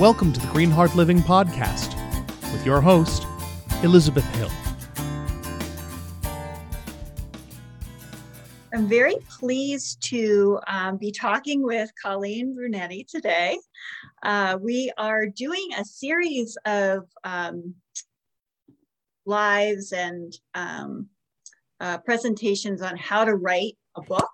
Welcome to the Green Heart Living Podcast with your host, Elizabeth Hill. I'm very pleased to um, be talking with Colleen Brunetti today. Uh, we are doing a series of um, lives and um, uh, presentations on how to write a book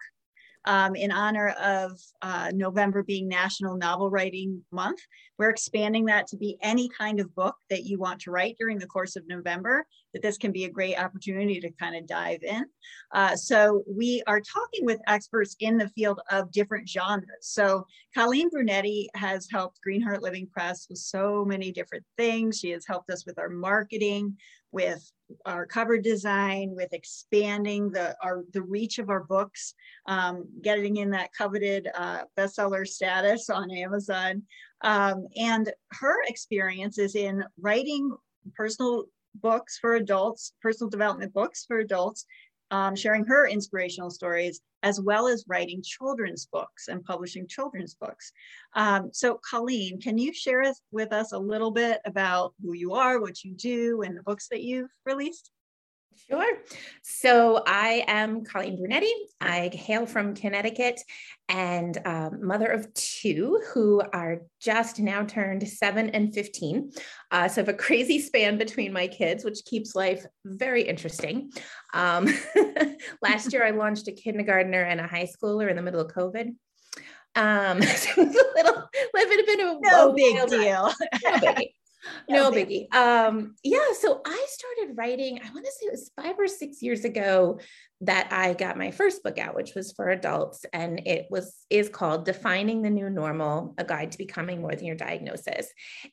um, in honor of uh, November being National Novel Writing Month. We're expanding that to be any kind of book that you want to write during the course of November, that this can be a great opportunity to kind of dive in. Uh, so we are talking with experts in the field of different genres. So Colleen Brunetti has helped Greenheart Living Press with so many different things. She has helped us with our marketing, with our cover design, with expanding the our the reach of our books, um, getting in that coveted uh, bestseller status on Amazon. Um, and her experience is in writing personal books for adults, personal development books for adults, um, sharing her inspirational stories, as well as writing children's books and publishing children's books. Um, so Colleen, can you share with us a little bit about who you are, what you do, and the books that you've released? Sure. So I am Colleen Brunetti. I hail from Connecticut and um, mother of two who are just now turned seven and 15. Uh, so I have a crazy span between my kids, which keeps life very interesting. Um, last year, I launched a kindergartner and a high schooler in the middle of COVID. Um, so it was a little, little bit of a no big deal. No no biggie. Um, yeah, so I started writing, I want to say it was five or six years ago that I got my first book out, which was for adults. And it was is called Defining the New Normal, a guide to becoming more than your diagnosis.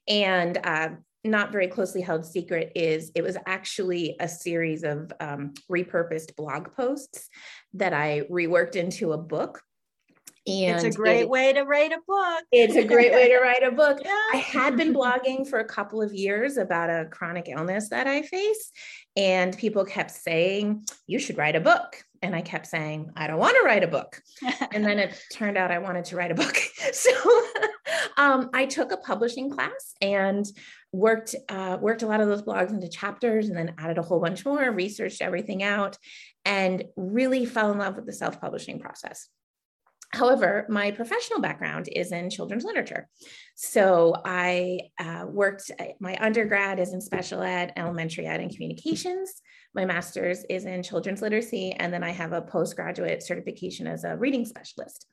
And uh, not very closely held secret is it was actually a series of um, repurposed blog posts that I reworked into a book and it's a great it, way to write a book. It's a great way to write a book. Yeah. I had been blogging for a couple of years about a chronic illness that I face, and people kept saying, You should write a book. And I kept saying, I don't want to write a book. and then it turned out I wanted to write a book. So um, I took a publishing class and worked uh, worked a lot of those blogs into chapters and then added a whole bunch more, researched everything out, and really fell in love with the self-publishing process. However, my professional background is in children's literature. So I uh, worked, uh, my undergrad is in special ed, elementary ed, and communications. My master's is in children's literacy. And then I have a postgraduate certification as a reading specialist.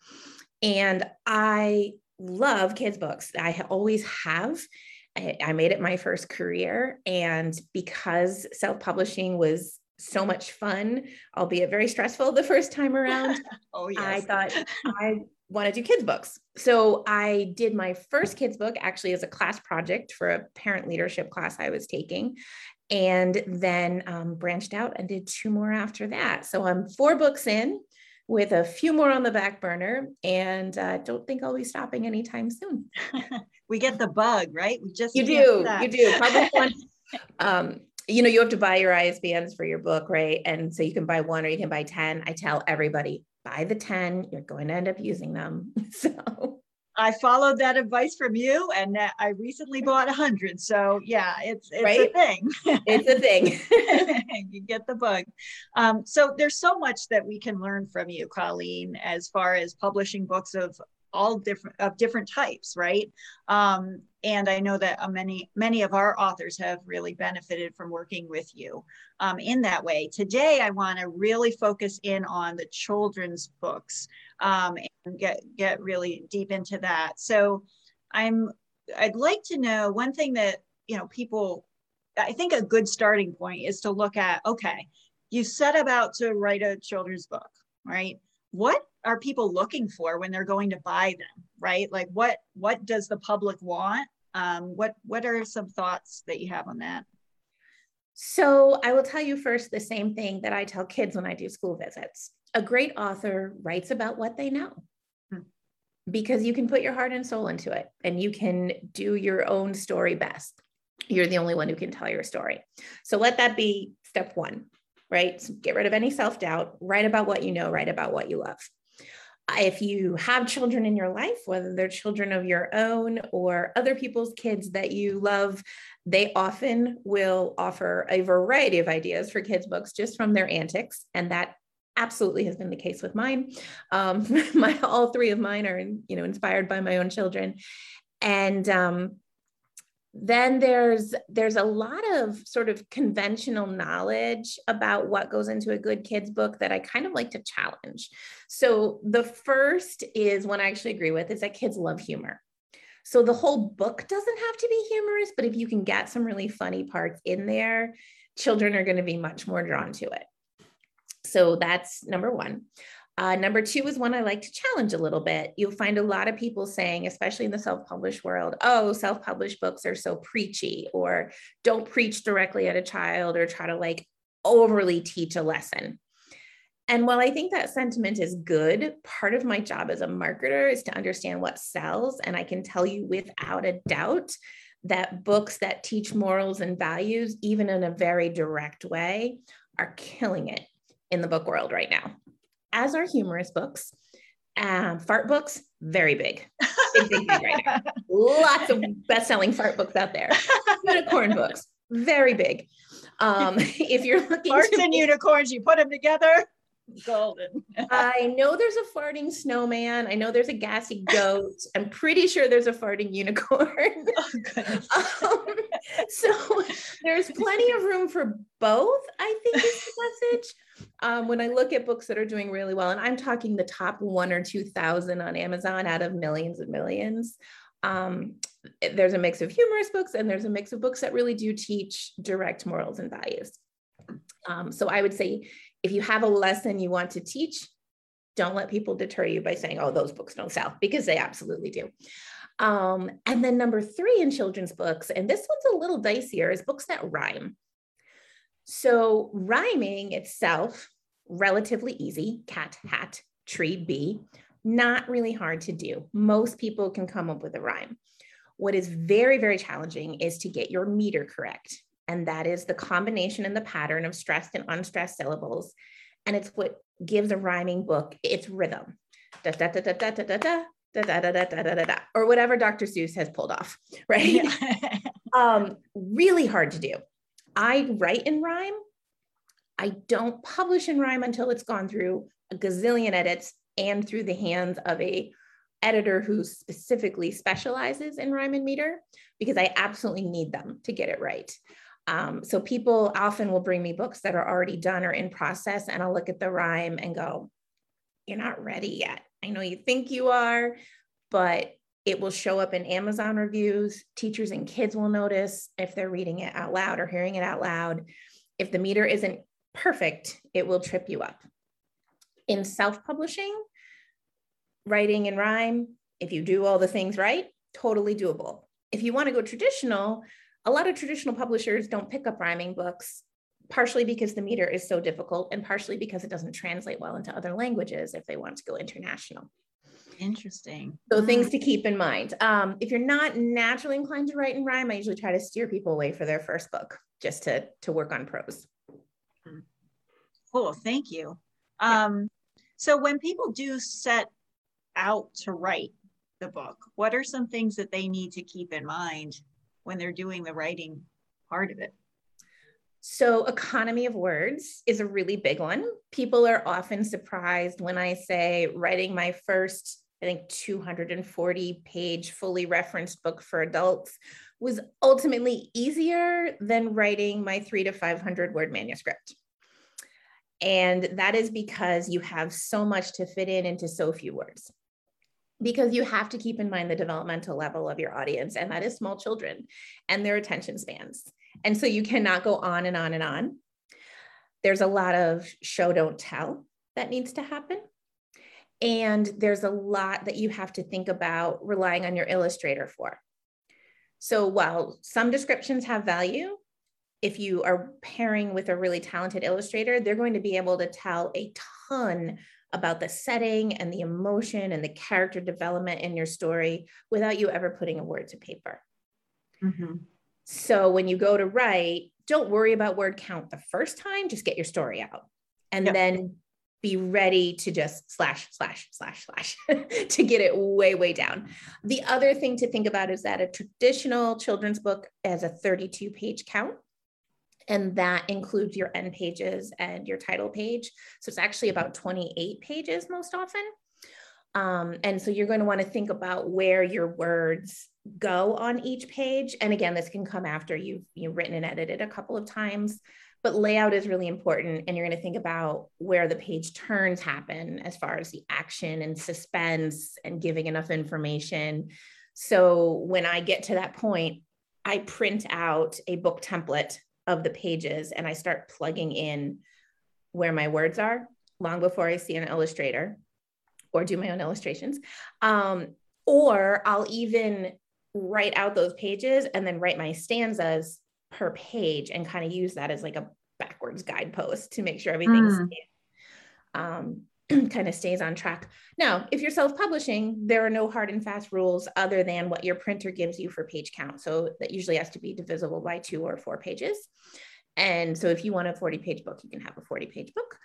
And I love kids' books. I always have. I made it my first career. And because self publishing was so much fun, albeit very stressful the first time around. oh, yes. I thought I want to do kids' books. So I did my first kids' book actually as a class project for a parent leadership class I was taking. And then um, branched out and did two more after that. So I'm four books in with a few more on the back burner and uh, don't think I'll be stopping anytime soon. we get the bug, right? We just you do, you do. Probably one, um, you know, you have to buy your ISBNs for your book, right? And so you can buy one or you can buy 10. I tell everybody, buy the 10, you're going to end up using them. So I followed that advice from you and I recently bought a hundred. So yeah, it's, it's right? a thing. It's a thing. you get the bug. Um, so there's so much that we can learn from you, Colleen, as far as publishing books of all different of different types, right? Um, and I know that uh, many many of our authors have really benefited from working with you um, in that way. Today, I want to really focus in on the children's books um, and get get really deep into that. So, I'm I'd like to know one thing that you know people. I think a good starting point is to look at okay, you set about to write a children's book, right? What are people looking for when they're going to buy them right? Like what what does the public want? Um, what what are some thoughts that you have on that? So i will tell you first the same thing that i tell kids when i do school visits. A great author writes about what they know. Hmm. because you can put your heart and soul into it and you can do your own story best. You're the only one who can tell your story. So let that be step one right? So get rid of any self-doubt. Write about what you know write about what you love if you have children in your life, whether they're children of your own or other people's kids that you love, they often will offer a variety of ideas for kids' books just from their antics. And that absolutely has been the case with mine. Um, my all three of mine are, you know, inspired by my own children. And um, then there's there's a lot of sort of conventional knowledge about what goes into a good kids book that I kind of like to challenge. So the first is one I actually agree with is that kids love humor. So the whole book doesn't have to be humorous, but if you can get some really funny parts in there, children are going to be much more drawn to it. So that's number one. Uh, number two is one I like to challenge a little bit. You'll find a lot of people saying, especially in the self published world, oh, self published books are so preachy, or don't preach directly at a child or try to like overly teach a lesson. And while I think that sentiment is good, part of my job as a marketer is to understand what sells. And I can tell you without a doubt that books that teach morals and values, even in a very direct way, are killing it in the book world right now as are humorous books. Um, fart books, very big. Big, big, big right. Lots of best-selling fart books out there. Unicorn books, very big. Um, if you're looking farts and unicorns, you put them together. Golden. I know there's a farting snowman. I know there's a gassy goat. I'm pretty sure there's a farting unicorn. Oh, um, so there's plenty of room for both, I think is the message um, when I look at books that are doing really well, and I'm talking the top one or 2,000 on Amazon out of millions and millions, um, there's a mix of humorous books and there's a mix of books that really do teach direct morals and values. Um, so I would say if you have a lesson you want to teach, don't let people deter you by saying, oh, those books don't sell, because they absolutely do. Um, and then number three in children's books, and this one's a little dicier, is books that rhyme. So rhyming itself, relatively easy, cat, hat, tree, bee, not really hard to do. Most people can come up with a rhyme. What is very, very challenging is to get your meter correct. And that is the combination and the pattern of stressed and unstressed syllables. And it's what gives a rhyming book its rhythm. Da, da, da, da, da, da, da, da. Da, da, da, da, da, da, da, or whatever Dr. Seuss has pulled off, right? Yeah. um, really hard to do. I write in rhyme. I don't publish in rhyme until it's gone through a gazillion edits and through the hands of a editor who specifically specializes in rhyme and meter because I absolutely need them to get it right. Um, so people often will bring me books that are already done or in process, and I'll look at the rhyme and go, "You're not ready yet. I know you think you are, but it will show up in Amazon reviews. Teachers and kids will notice if they're reading it out loud or hearing it out loud. If the meter isn't perfect, it will trip you up. In self publishing, writing in rhyme, if you do all the things right, totally doable. If you want to go traditional, a lot of traditional publishers don't pick up rhyming books, partially because the meter is so difficult and partially because it doesn't translate well into other languages if they want to go international. Interesting. So things to keep in mind. Um, if you're not naturally inclined to write and rhyme, I usually try to steer people away for their first book just to to work on prose. Cool. Thank you. Um, so when people do set out to write the book, what are some things that they need to keep in mind when they're doing the writing part of it? So, economy of words is a really big one. People are often surprised when I say writing my first I think 240 page fully referenced book for adults was ultimately easier than writing my three to 500 word manuscript. And that is because you have so much to fit in into so few words. Because you have to keep in mind the developmental level of your audience, and that is small children and their attention spans. And so you cannot go on and on and on. There's a lot of show, don't tell that needs to happen. And there's a lot that you have to think about relying on your illustrator for. So while some descriptions have value, if you are pairing with a really talented illustrator, they're going to be able to tell a ton about the setting and the emotion and the character development in your story without you ever putting a word to paper. Mm-hmm. So when you go to write, don't worry about word count the first time, just get your story out. And yep. then be ready to just slash, slash, slash, slash to get it way, way down. The other thing to think about is that a traditional children's book has a 32 page count. And that includes your end pages and your title page. So it's actually about 28 pages most often. Um, and so you're going to want to think about where your words go on each page. And again, this can come after you've, you've written and edited a couple of times, but layout is really important. And you're going to think about where the page turns happen as far as the action and suspense and giving enough information. So when I get to that point, I print out a book template of the pages and I start plugging in where my words are long before I see an illustrator or do my own illustrations. Um, or I'll even write out those pages and then write my stanzas per page and kind of use that as like a backwards guidepost to make sure everything's mm. um, kind of stays on track. Now, if you're self-publishing, there are no hard and fast rules other than what your printer gives you for page count. So that usually has to be divisible by two or four pages. And so if you want a 40 page book, you can have a 40 page book,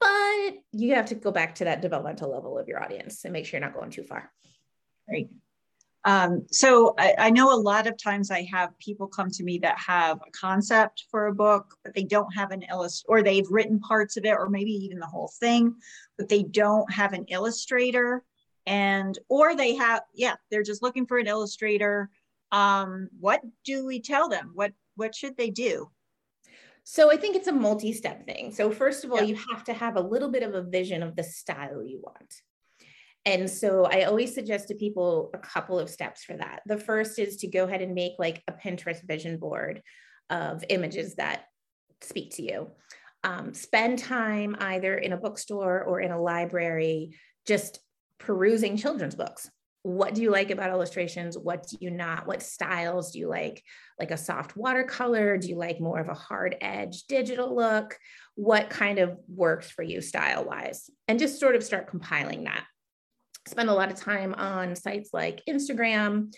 but you have to go back to that developmental level of your audience and make sure you're not going too far. Right. Um, so I, I, know a lot of times I have people come to me that have a concept for a book, but they don't have an illust or they've written parts of it or maybe even the whole thing, but they don't have an illustrator. And or they have yeah they're just looking for an illustrator. Um what do we tell them? What what should they do? So i think it's a multi-step thing. So first of all you have to have a little bit of a vision of the style you want and so I always suggest to people a couple of steps for that. The first is to go ahead and make like a Pinterest vision board of images that speak to you. Um, spend time either in a bookstore or in a library just perusing children's books. What do you like about illustrations? What do you not? What styles do you like? Like a soft watercolor? Do you like more of a hard edge digital look? What kind of works for you style wise? And just sort of start compiling that spend a lot of time on sites like Instagram,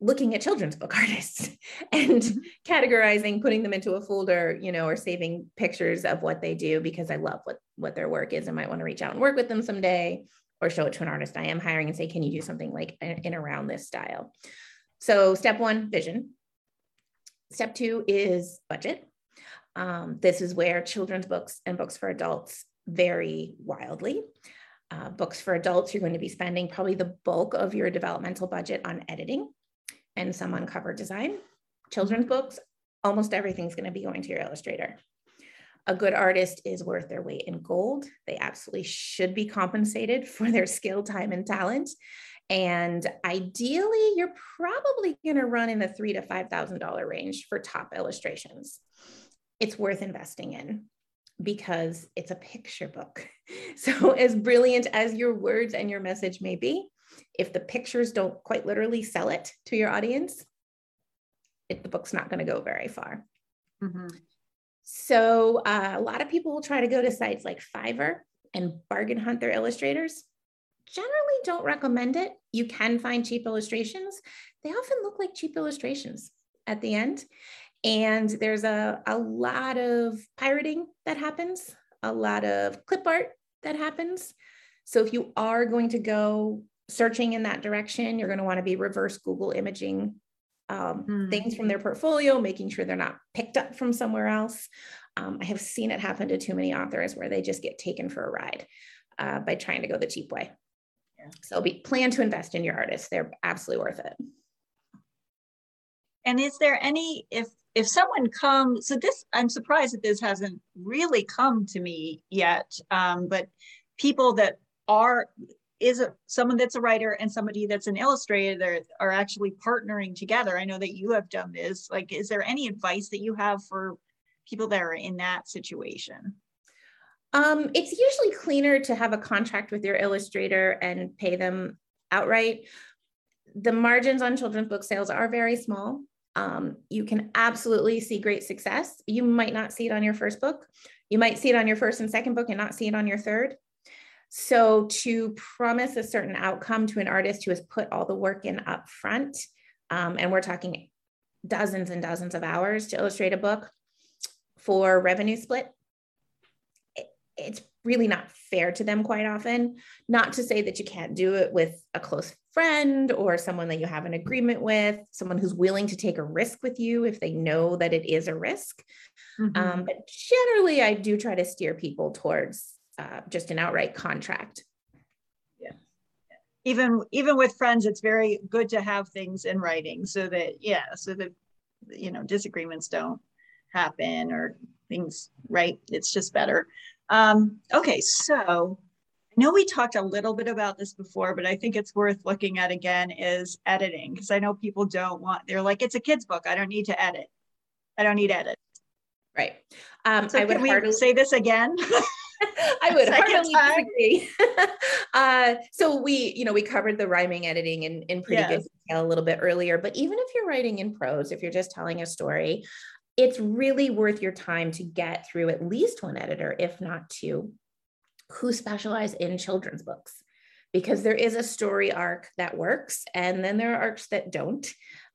looking at children's book artists and mm-hmm. categorizing, putting them into a folder, you know, or saving pictures of what they do because I love what what their work is. I might want to reach out and work with them someday or show it to an artist I am hiring and say, can you do something like in around this style? So step one, vision. Step two is budget. Um, this is where children's books and books for adults vary wildly uh, books for adults, you're going to be spending probably the bulk of your developmental budget on editing and some on cover design. Children's books, almost everything's going to be going to your illustrator. A good artist is worth their weight in gold. They absolutely should be compensated for their skill, time, and talent. And ideally, you're probably going to run in the three to five thousand dollar range for top illustrations. It's worth investing in because it's a picture book. So, as brilliant as your words and your message may be, if the pictures don't quite literally sell it to your audience, it, the book's not going to go very far. Mm-hmm. So, uh, a lot of people will try to go to sites like Fiverr and bargain hunt their illustrators. Generally, don't recommend it. You can find cheap illustrations. They often look like cheap illustrations at the end. And there's a, a lot of pirating that happens, a lot of clip art that happens. So if you are going to go searching in that direction, you're going to want to be reverse Google imaging um, mm. things from their portfolio, making sure they're not picked up from somewhere else. Um, I have seen it happen to too many authors where they just get taken for a ride uh, by trying to go the cheap way. Yeah. So be plan to invest in your artists; they're absolutely worth it. And is there any if if someone comes, so this, I'm surprised that this hasn't really come to me yet, um, but people that are, is a, someone that's a writer and somebody that's an illustrator are actually partnering together. I know that you have done this. Like, is there any advice that you have for people that are in that situation? Um, it's usually cleaner to have a contract with your illustrator and pay them outright. The margins on children's book sales are very small um, you can absolutely see great success. You might not see it on your first book. You might see it on your first and second book and not see it on your third. So to promise a certain outcome to an artist who has put all the work in up front, um, and we're talking dozens and dozens of hours to illustrate a book for revenue split, it's really not fair to them quite often. Not to say that you can't do it with a close friend or someone that you have an agreement with, someone who's willing to take a risk with you if they know that it is a risk. Mm-hmm. Um, but generally, I do try to steer people towards uh, just an outright contract. Yeah. Even even with friends, it's very good to have things in writing so that yeah, so that you know disagreements don't happen or things right. It's just better. Um, okay, so I know we talked a little bit about this before, but I think it's worth looking at again is editing because I know people don't want, they're like, it's a kid's book. I don't need to edit. I don't need edit. Right. Um, so I would hardly say this again. I would hardly disagree. uh, so we, you know, we covered the rhyming editing in, in pretty yes. good detail a little bit earlier, but even if you're writing in prose, if you're just telling a story, it's really worth your time to get through at least one editor, if not two, who specialize in children's books because there is a story arc that works and then there are arcs that don't.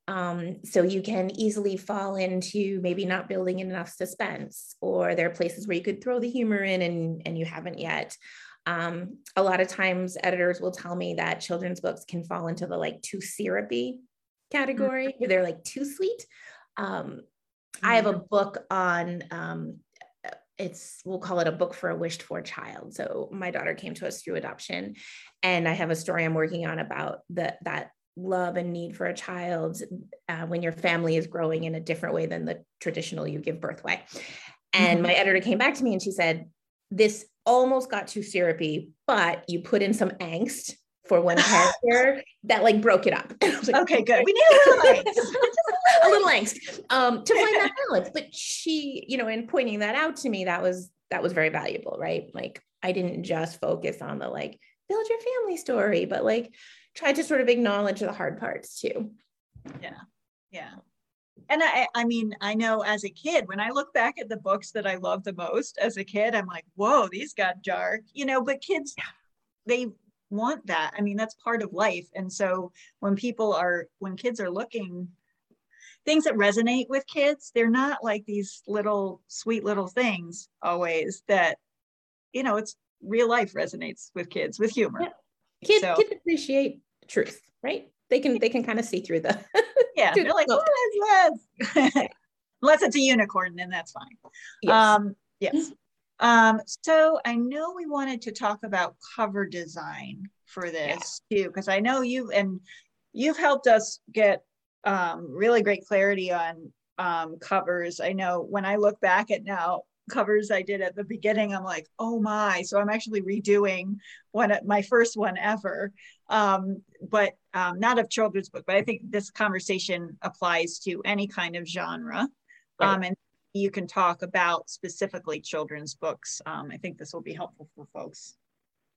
Um, so you can easily fall into maybe not building enough suspense, or there are places where you could throw the humor in and, and you haven't yet. Um, a lot of times editors will tell me that children's books can fall into the like too syrupy category, mm-hmm. they're like too sweet. Um. I have a book on um, it's we'll call it a book for a wished for child. So my daughter came to us through adoption and i have a story i'm working on about the, that love and need for a child uh, when your family is growing in a different way than the traditional you give birth way. And mm-hmm. my editor came back to me and she said this almost got too syrupy but you put in some angst for one character that like broke it up. Like, okay, good. We need a little angst. a little angst um, to find that balance. But she, you know, in pointing that out to me, that was that was very valuable, right? Like I didn't just focus on the like build your family story, but like try to sort of acknowledge the hard parts too. Yeah, yeah. And I, I mean, I know as a kid, when I look back at the books that I love the most as a kid, I'm like, whoa, these got dark, you know. But kids, they want that. I mean, that's part of life. And so when people are, when kids are looking, things that resonate with kids, they're not like these little sweet little things always that, you know, it's real life resonates with kids with humor. Yeah. Kids, so, kids appreciate truth, right? They can they can kind of see through the yeah. they're like, what is this? Unless it's a unicorn, then that's fine. Yes. Um, yes. Um, so I know we wanted to talk about cover design for this yeah. too, because I know you and you've helped us get um, really great clarity on um, covers. I know when I look back at now covers I did at the beginning, I'm like, oh my! So I'm actually redoing one at my first one ever, um, but um, not of children's book. But I think this conversation applies to any kind of genre. Right. Um, and you can talk about specifically children's books. Um, I think this will be helpful for folks.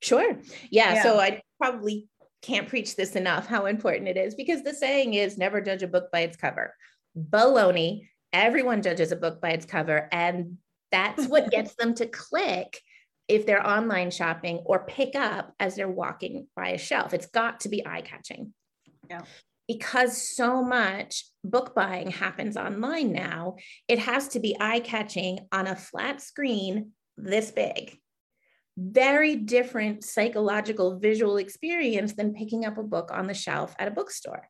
Sure. Yeah, yeah. So I probably can't preach this enough how important it is because the saying is never judge a book by its cover. Baloney. Everyone judges a book by its cover. And that's what gets them to click if they're online shopping or pick up as they're walking by a shelf. It's got to be eye catching. Yeah because so much book buying happens online now, it has to be eye catching on a flat screen this big. Very different psychological visual experience than picking up a book on the shelf at a bookstore.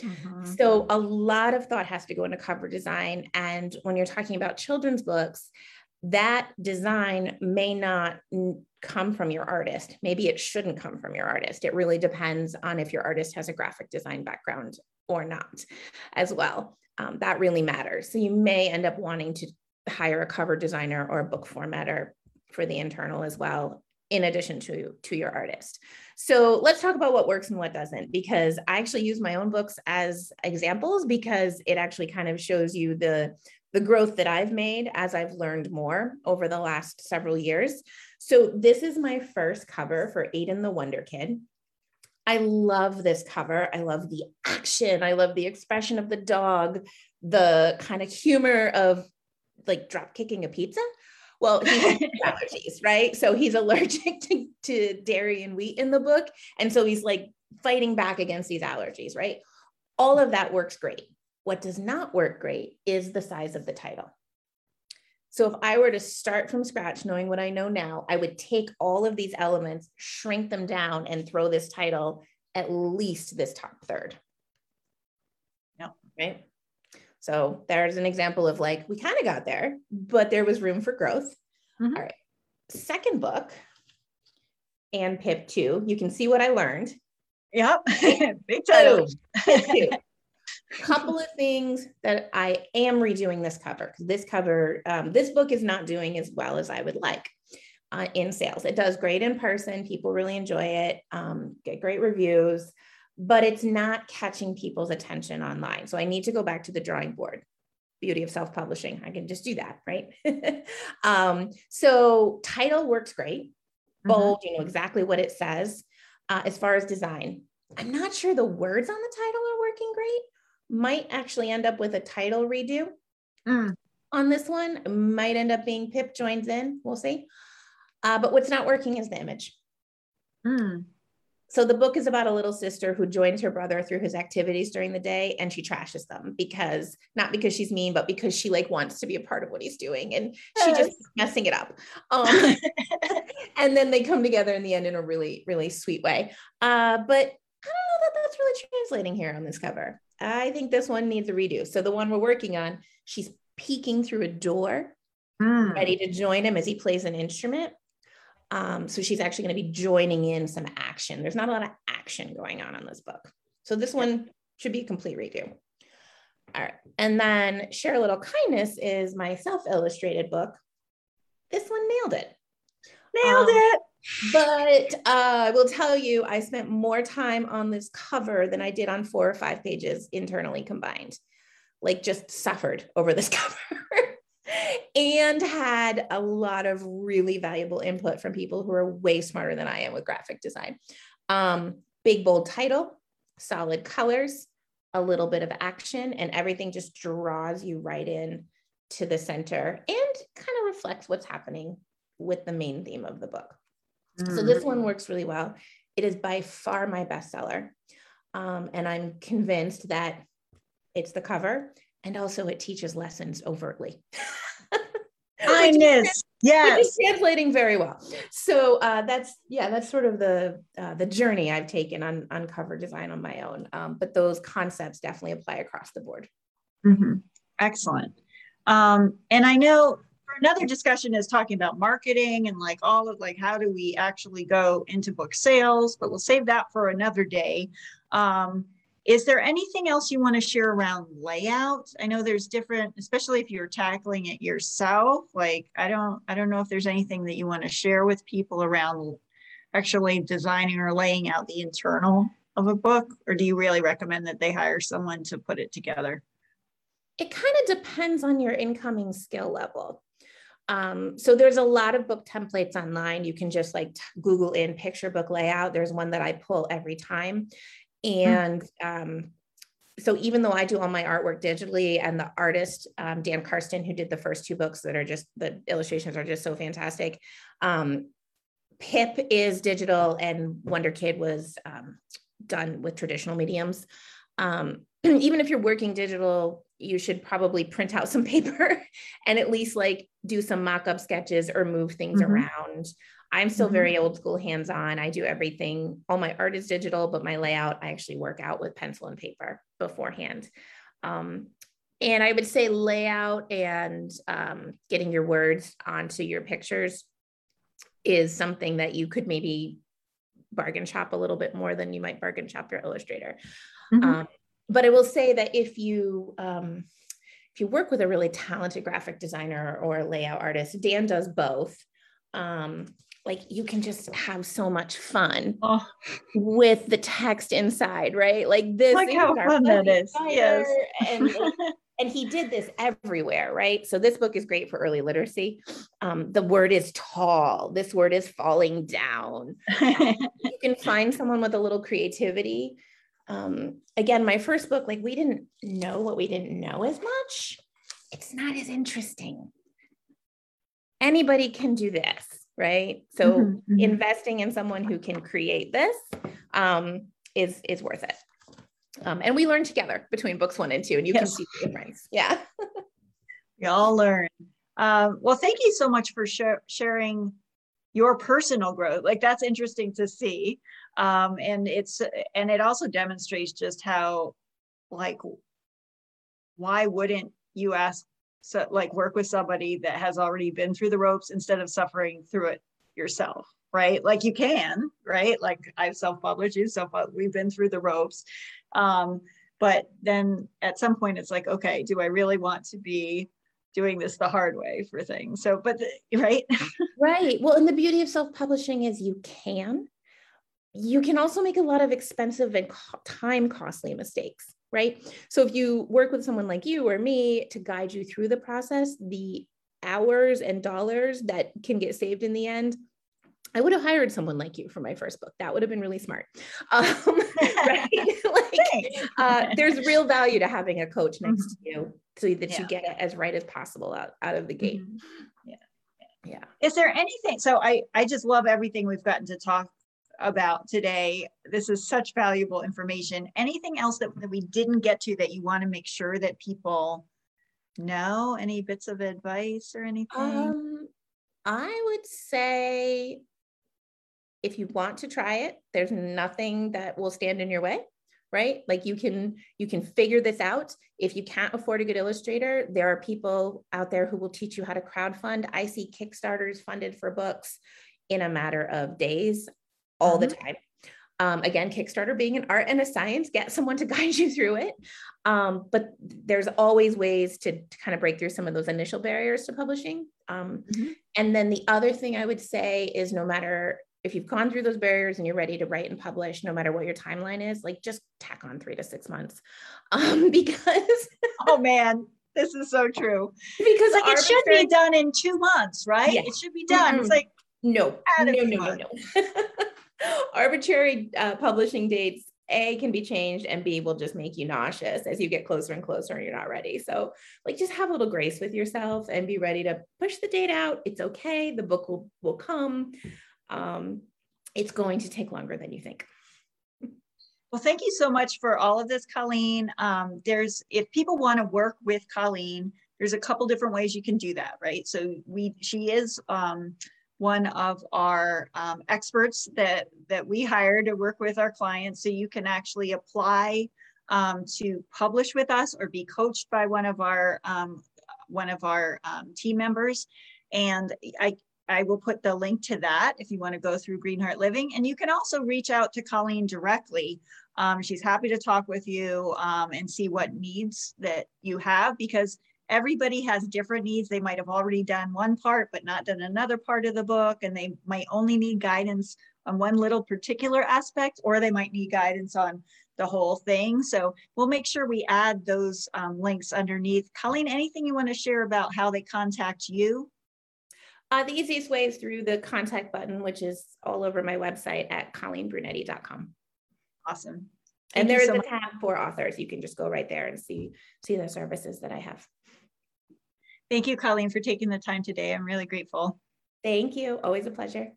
Mm-hmm. So, a lot of thought has to go into cover design. And when you're talking about children's books, that design may not come from your artist. Maybe it shouldn't come from your artist. It really depends on if your artist has a graphic design background or not, as well. Um, that really matters. So you may end up wanting to hire a cover designer or a book formatter for the internal as well, in addition to, to your artist. So let's talk about what works and what doesn't, because I actually use my own books as examples because it actually kind of shows you the the growth that I've made as I've learned more over the last several years. So, this is my first cover for Aiden the Wonder Kid. I love this cover. I love the action. I love the expression of the dog, the kind of humor of like drop kicking a pizza. Well, he has allergies, right? So he's allergic to, to dairy and wheat in the book. And so he's like fighting back against these allergies, right? All of that works great. What does not work great is the size of the title. So if I were to start from scratch, knowing what I know now, I would take all of these elements, shrink them down, and throw this title at least this top third. Yep. Right. So there's an example of like, we kind of got there, but there was room for growth. Mm-hmm. All right. Second book, and Pip 2. You can see what I learned. Yep. Big title. couple of things that I am redoing this cover because this cover, um, this book is not doing as well as I would like uh, in sales. It does great in person. People really enjoy it, um, get great reviews, but it's not catching people's attention online. So I need to go back to the drawing board. Beauty of self publishing. I can just do that, right? um, so title works great. Mm-hmm. Bold, mm-hmm. you know exactly what it says. Uh, as far as design, I'm not sure the words on the title are working great might actually end up with a title redo mm. on this one. Might end up being Pip joins in. We'll see. Uh, but what's not working is the image. Mm. So the book is about a little sister who joins her brother through his activities during the day and she trashes them because not because she's mean, but because she like wants to be a part of what he's doing and she just messing it up. Um, and then they come together in the end in a really, really sweet way. Uh, but I don't know that that's really translating here on this cover. I think this one needs a redo. So the one we're working on, she's peeking through a door, mm. ready to join him as he plays an instrument. Um, so she's actually going to be joining in some action. There's not a lot of action going on in this book. So this one should be a complete redo. All right. And then Share a Little Kindness is my self illustrated book. This one nailed it. Nailed um, it. But uh, I will tell you, I spent more time on this cover than I did on four or five pages internally combined. Like, just suffered over this cover. and had a lot of really valuable input from people who are way smarter than I am with graphic design. Um, big, bold title, solid colors, a little bit of action, and everything just draws you right in to the center and kind of reflects what's happening with the main theme of the book. Mm. So this one works really well. It is by far my bestseller. Um, and I'm convinced that it's the cover and also it teaches lessons overtly. Kindness. Yes. Translating very well. So uh, that's yeah, that's sort of the uh, the journey I've taken on on cover design on my own. Um, but those concepts definitely apply across the board. Mm-hmm. Excellent. Um, and I know another discussion is talking about marketing and like all of like how do we actually go into book sales but we'll save that for another day. Um, is there anything else you want to share around layout? I know there's different especially if you're tackling it yourself like i don't i don't know if there's anything that you want to share with people around actually designing or laying out the internal of a book or do you really recommend that they hire someone to put it together? It kind of depends on your incoming skill level um, so there's a lot of book templates online. You can just like Google in picture book layout. There's one that I pull every time. And um, so even though I do all my artwork digitally and the artist, um, Dan Karsten, who did the first two books that are just, the illustrations are just so fantastic. Um, Pip is digital and Wonder Kid was um, done with traditional mediums. Um, even if you're working digital, you should probably print out some paper and at least like do some mock-up sketches or move things mm-hmm. around. I'm still mm-hmm. very old school hands-on. I do everything. All my art is digital, but my layout I actually work out with pencil and paper beforehand. Um, and I would say layout and um, getting your words onto your pictures is something that you could maybe bargain shop a little bit more than you might bargain shop your illustrator. Mm-hmm. Um, but I will say that if you um, if you work with a really talented graphic designer or layout artist, Dan does both. Um, like you can just have so much fun oh. with the text inside, right? Like this like how fun that is. Yes. And, and he did this everywhere, right? So this book is great for early literacy. Um, the word is tall. This word is falling down. you can find someone with a little creativity um, again, my first book, like we didn't know what we didn't know as much. It's not as interesting. Anybody can do this, right? So mm-hmm, mm-hmm. investing in someone who can create this um, is is worth it. Um, and we learn together between books one and two, and you yes. can see the difference. Yeah, we all learn. Um, well, thank you so much for sh- sharing your personal growth. Like that's interesting to see. Um, and it's and it also demonstrates just how like why wouldn't you ask so like work with somebody that has already been through the ropes instead of suffering through it yourself right? Like you can right? Like i've self-published you self we've been through the ropes. Um, but then at some point it's like okay do i really want to be doing this the hard way for things? So but the, right? Right. Well and the beauty of self-publishing is you can you can also make a lot of expensive and time costly mistakes right so if you work with someone like you or me to guide you through the process the hours and dollars that can get saved in the end I would have hired someone like you for my first book. That would have been really smart. Um, right? like, uh, there's real value to having a coach next mm-hmm. to you so that yeah. you get it as right as possible out, out of the gate. Mm-hmm. Yeah. Yeah. Is there anything? So I, I just love everything we've gotten to talk about today. This is such valuable information. Anything else that, that we didn't get to that you want to make sure that people know? Any bits of advice or anything? Um, I would say if you want to try it, there's nothing that will stand in your way right like you can you can figure this out if you can't afford a good illustrator there are people out there who will teach you how to crowdfund i see kickstarters funded for books in a matter of days all mm-hmm. the time um, again kickstarter being an art and a science get someone to guide you through it um, but there's always ways to, to, kind of break through some of those initial barriers to publishing um, mm-hmm. and then the other thing i would say is no matter if you've gone through those barriers and you're ready to write and publish, no matter what your timeline is, like just tack on three to six months. Um, because oh man, this is so true. Because like it should be done in two months, right? Yes. It should be done. Mm-hmm. It's like no, no, no, no, no. Arbitrary uh, publishing dates a can be changed and b will just make you nauseous as you get closer and closer and you're not ready so like just have a little grace with yourself and be ready to push the date out it's okay the book will will come um, it's going to take longer than you think. Well, thank you so much for all of this, Colleen. Um, there's, if people want to work with Colleen, there's a couple different ways you can do that, right? So we, she is um, one of our um, experts that that we hire to work with our clients. So you can actually apply um, to publish with us or be coached by one of our um, one of our um, team members. And I, I will put the link to that if you want to go through Greenheart Living. And you can also reach out to Colleen directly. Um, she's happy to talk with you um, and see what needs that you have because everybody has different needs. They might have already done one part, but not done another part of the book, and they might only need guidance on one little particular aspect, or they might need guidance on the whole thing. So we'll make sure we add those um, links underneath. Colleen, anything you want to share about how they contact you? Uh, the easiest way is through the contact button, which is all over my website at colleenbrunetti.com. Awesome. Thank and there is so a tab for authors. You can just go right there and see see the services that I have. Thank you, Colleen, for taking the time today. I'm really grateful. Thank you. Always a pleasure.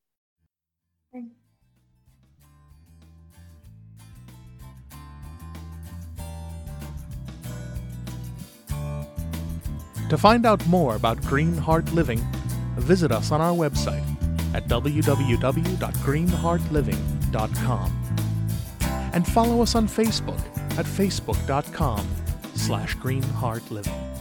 To find out more about Green Heart Living, visit us on our website at www.greenheartliving.com and follow us on Facebook at facebook.com slash greenheartliving.